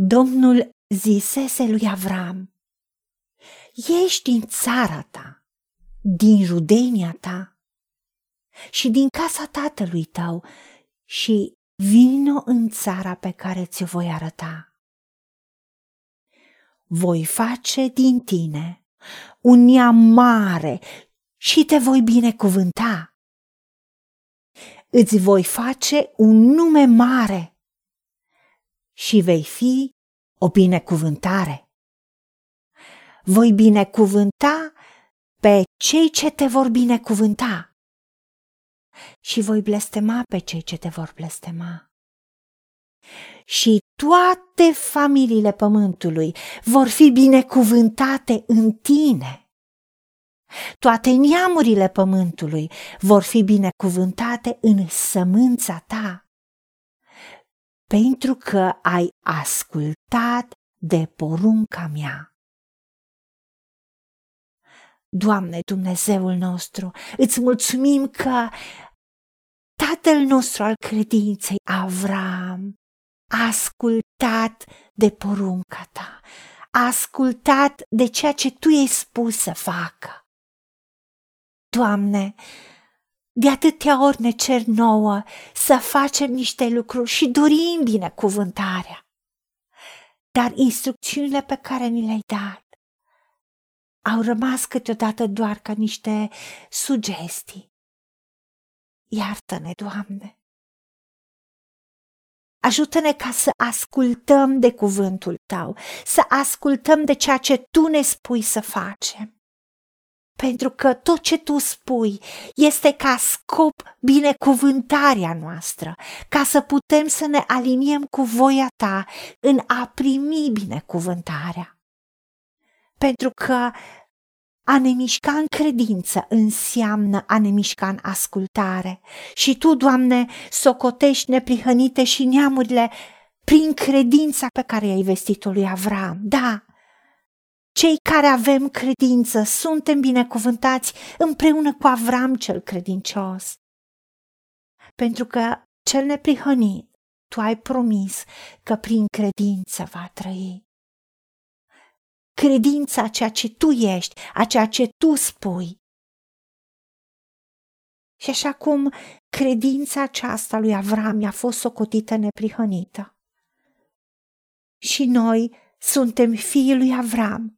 Domnul zisese lui Avram, Ești din țara ta, din rudenia ta și din casa tatălui tău și vino în țara pe care ți-o voi arăta. Voi face din tine un neam mare și te voi binecuvânta. Îți voi face un nume mare și vei fi o binecuvântare. Voi binecuvânta pe cei ce te vor binecuvânta și voi blestema pe cei ce te vor blestema. Și toate familiile pământului vor fi binecuvântate în tine. Toate neamurile pământului vor fi binecuvântate în sămânța ta pentru că ai ascultat de porunca mea. Doamne Dumnezeul nostru, îți mulțumim că tatăl nostru al credinței, Avram, a ascultat de porunca ta, a ascultat de ceea ce tu i-ai spus să facă. Doamne, de atâtea ori ne cer nouă să facem niște lucruri și dorim binecuvântarea. Dar instrucțiunile pe care ni le-ai dat au rămas câteodată doar ca niște sugestii. Iartă-ne, Doamne! Ajută-ne ca să ascultăm de cuvântul Tău, să ascultăm de ceea ce Tu ne spui să facem pentru că tot ce tu spui este ca scop binecuvântarea noastră, ca să putem să ne aliniem cu voia ta în a primi binecuvântarea. Pentru că a ne mișca în credință înseamnă a ne mișca în ascultare. Și tu, Doamne, socotești neprihănite și neamurile prin credința pe care i-ai vestit-o lui Avram. Da, cei care avem credință suntem binecuvântați împreună cu Avram cel credincios. Pentru că cel neprihănit, tu ai promis că prin credință va trăi. Credința a ceea ce tu ești, a ceea ce tu spui. Și așa cum credința aceasta lui Avram a fost socotită neprihănită. Și noi suntem fiii lui Avram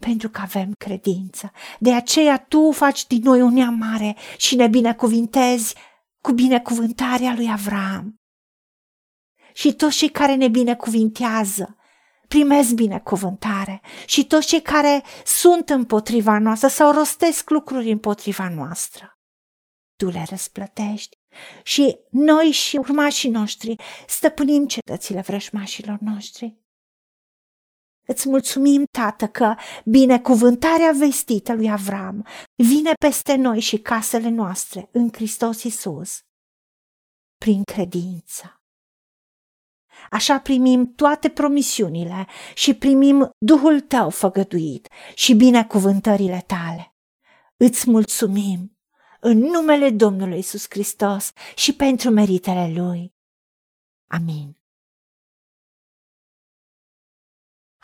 pentru că avem credință. De aceea tu faci din noi un neam mare și ne binecuvintezi cu binecuvântarea lui Avram. Și toți cei care ne binecuvintează primesc binecuvântare și toți cei care sunt împotriva noastră sau rostesc lucruri împotriva noastră, tu le răsplătești și noi și urmașii noștri stăpânim cetățile vrăjmașilor noștri. Îți mulțumim, Tată, că binecuvântarea vestită lui Avram vine peste noi și casele noastre în Hristos Isus, prin credință. Așa primim toate promisiunile și primim Duhul Tău făgăduit și binecuvântările Tale. Îți mulțumim în numele Domnului Isus Hristos și pentru meritele Lui. Amin.